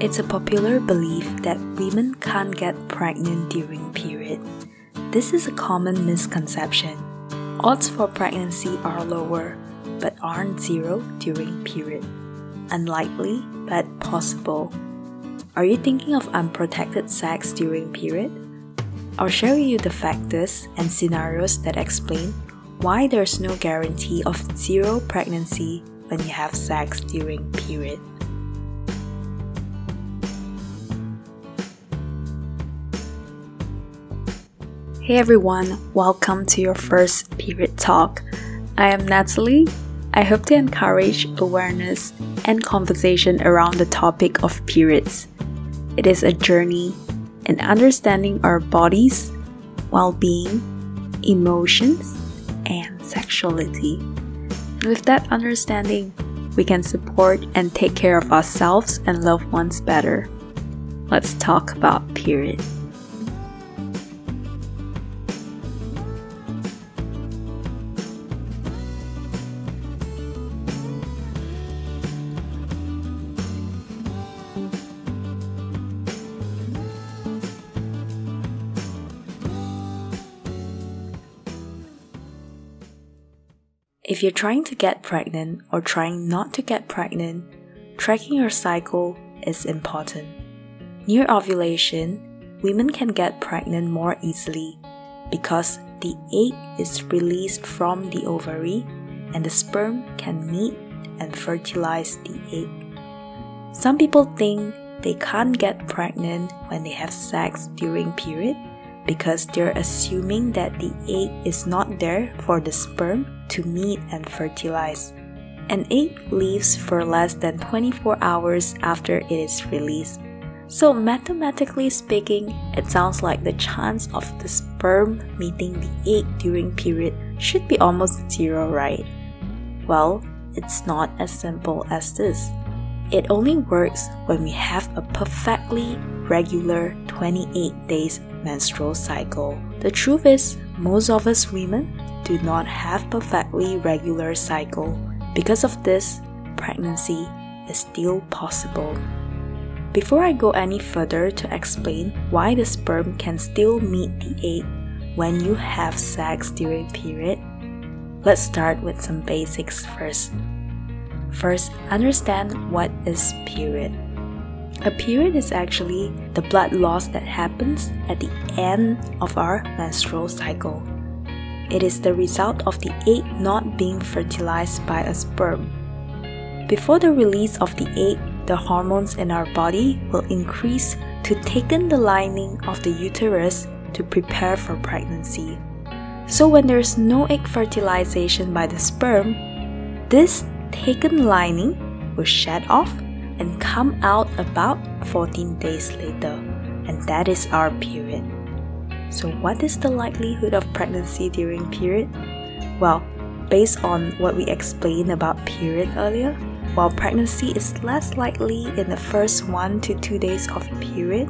It's a popular belief that women can't get pregnant during period. This is a common misconception. Odds for pregnancy are lower, but aren't zero during period. Unlikely, but possible. Are you thinking of unprotected sex during period? I'll with you the factors and scenarios that explain why there's no guarantee of zero pregnancy when you have sex during period. Hey everyone, welcome to your first period talk. I am Natalie. I hope to encourage awareness and conversation around the topic of periods. It is a journey in understanding our bodies, well being, emotions, and sexuality. And with that understanding, we can support and take care of ourselves and loved ones better. Let's talk about period. If you're trying to get pregnant or trying not to get pregnant, tracking your cycle is important. Near ovulation, women can get pregnant more easily because the egg is released from the ovary and the sperm can meet and fertilize the egg. Some people think they can't get pregnant when they have sex during period because they're assuming that the egg is not there for the sperm to meet and fertilize. An egg lives for less than 24 hours after it is released. So, mathematically speaking, it sounds like the chance of the sperm meeting the egg during period should be almost zero, right? Well, it's not as simple as this. It only works when we have a perfectly regular 28 days menstrual cycle. The truth is, most of us women do not have perfectly regular cycle. Because of this, pregnancy is still possible. Before I go any further to explain why the sperm can still meet the egg when you have sex during period, let's start with some basics first. First, understand what is period. A period is actually the blood loss that happens at the end of our menstrual cycle. It is the result of the egg not being fertilized by a sperm. Before the release of the egg, the hormones in our body will increase to thicken the lining of the uterus to prepare for pregnancy. So, when there is no egg fertilization by the sperm, this thickened lining will shed off and come out about 14 days later, and that is our period. So, what is the likelihood of pregnancy during period? Well, based on what we explained about period earlier, while pregnancy is less likely in the first 1 to 2 days of period,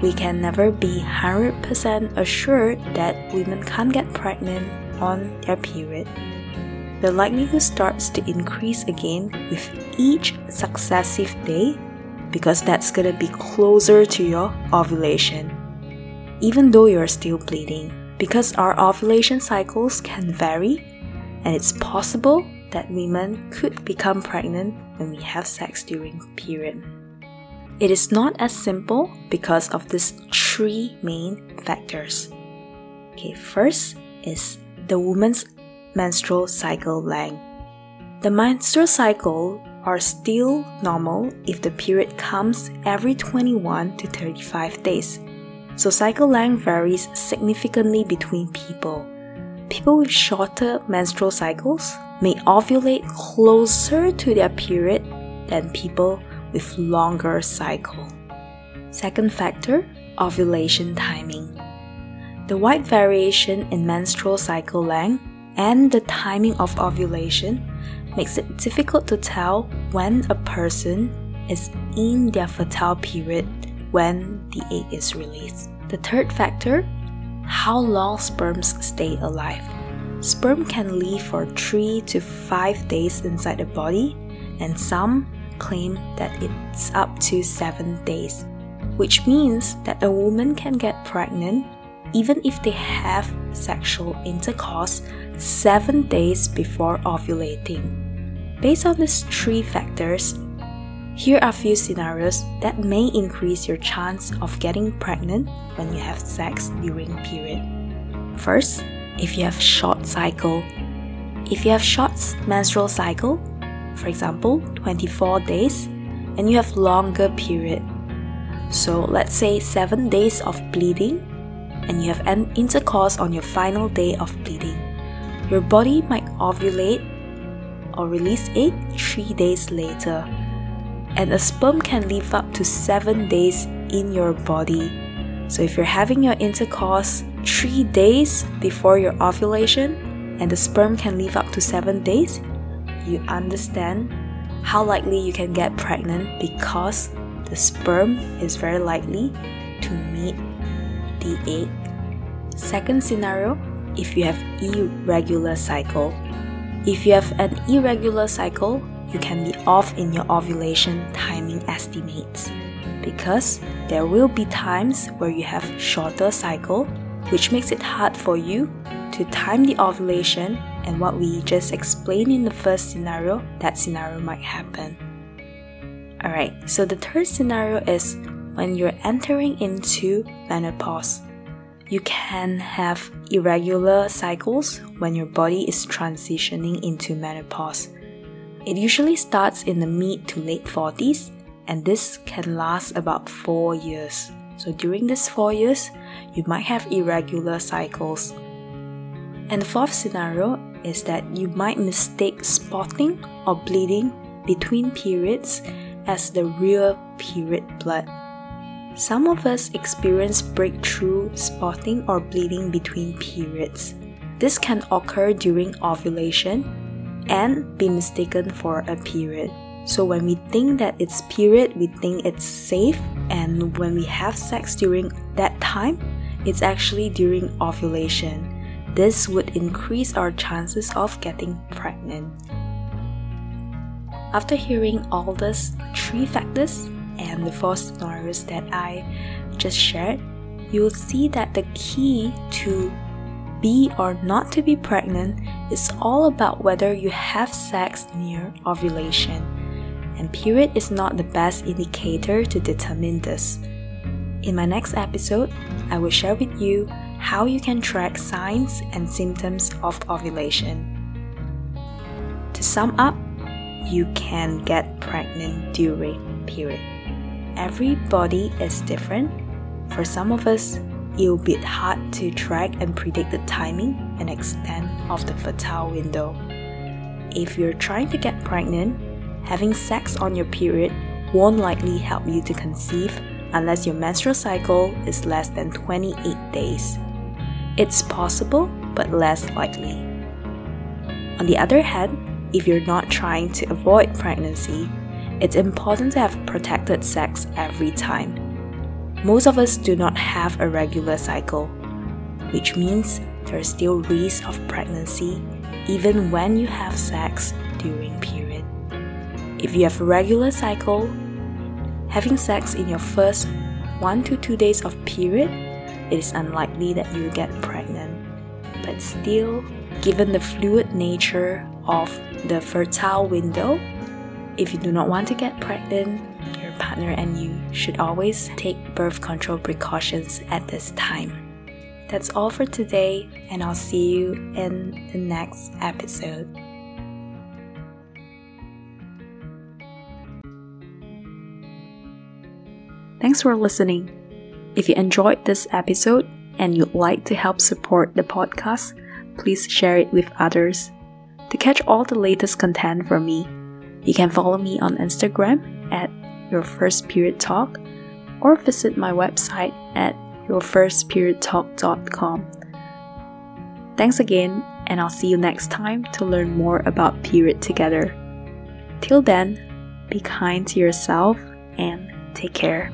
we can never be 100% assured that women can't get pregnant on their period the likelihood starts to increase again with each successive day because that's gonna be closer to your ovulation. Even though you're still bleeding, because our ovulation cycles can vary, and it's possible that women could become pregnant when we have sex during period. It is not as simple because of these three main factors. Okay, first is the woman's menstrual cycle length. The menstrual cycle are still normal if the period comes every 21 to 35 days. So cycle length varies significantly between people. People with shorter menstrual cycles may ovulate closer to their period than people with longer cycle. Second factor, ovulation timing. The wide variation in menstrual cycle length and the timing of ovulation makes it difficult to tell when a person is in their fertile period when the egg is released. The third factor how long sperms stay alive. Sperm can live for 3 to 5 days inside the body, and some claim that it's up to 7 days, which means that a woman can get pregnant even if they have sexual intercourse 7 days before ovulating. Based on these three factors, here are a few scenarios that may increase your chance of getting pregnant when you have sex during period. First, if you have short cycle. If you have short menstrual cycle, for example, 24 days, and you have longer period. So let's say 7 days of bleeding and you have an intercourse on your final day of bleeding. Your body might ovulate or release egg 3 days later. And a sperm can live up to 7 days in your body. So if you're having your intercourse 3 days before your ovulation and the sperm can live up to 7 days, you understand how likely you can get pregnant because the sperm is very likely to meet the egg. Second scenario, if you have irregular cycle. If you have an irregular cycle, you can be off in your ovulation timing estimates because there will be times where you have shorter cycle which makes it hard for you to time the ovulation and what we just explained in the first scenario, that scenario might happen. Alright, so the third scenario is when you're entering into menopause. You can have irregular cycles when your body is transitioning into menopause. It usually starts in the mid to late 40s, and this can last about 4 years. So during these 4 years, you might have irregular cycles. And the fourth scenario is that you might mistake spotting or bleeding between periods as the real period blood. Some of us experience breakthrough spotting or bleeding between periods. This can occur during ovulation and be mistaken for a period. So when we think that it's period, we think it's safe, and when we have sex during that time, it's actually during ovulation. This would increase our chances of getting pregnant. After hearing all these three factors, and the four scenarios that I just shared, you'll see that the key to be or not to be pregnant is all about whether you have sex near ovulation. And period is not the best indicator to determine this. In my next episode, I will share with you how you can track signs and symptoms of ovulation. To sum up, you can get pregnant during period every body is different. For some of us, it'll be hard to track and predict the timing and extent of the fertile window. If you're trying to get pregnant, having sex on your period won't likely help you to conceive unless your menstrual cycle is less than 28 days. It's possible, but less likely. On the other hand, if you're not trying to avoid pregnancy, it's important to have protected sex every time. Most of us do not have a regular cycle, which means there is still risk of pregnancy even when you have sex during period. If you have a regular cycle, having sex in your first 1 to 2 days of period, it is unlikely that you get pregnant. But still, given the fluid nature of the fertile window, if you do not want to get pregnant, your partner and you should always take birth control precautions at this time. That's all for today, and I'll see you in the next episode. Thanks for listening. If you enjoyed this episode and you'd like to help support the podcast, please share it with others. To catch all the latest content from me, you can follow me on Instagram at Your First Period Talk or visit my website at yourfirstperiodtalk.com. Thanks again, and I'll see you next time to learn more about period together. Till then, be kind to yourself and take care.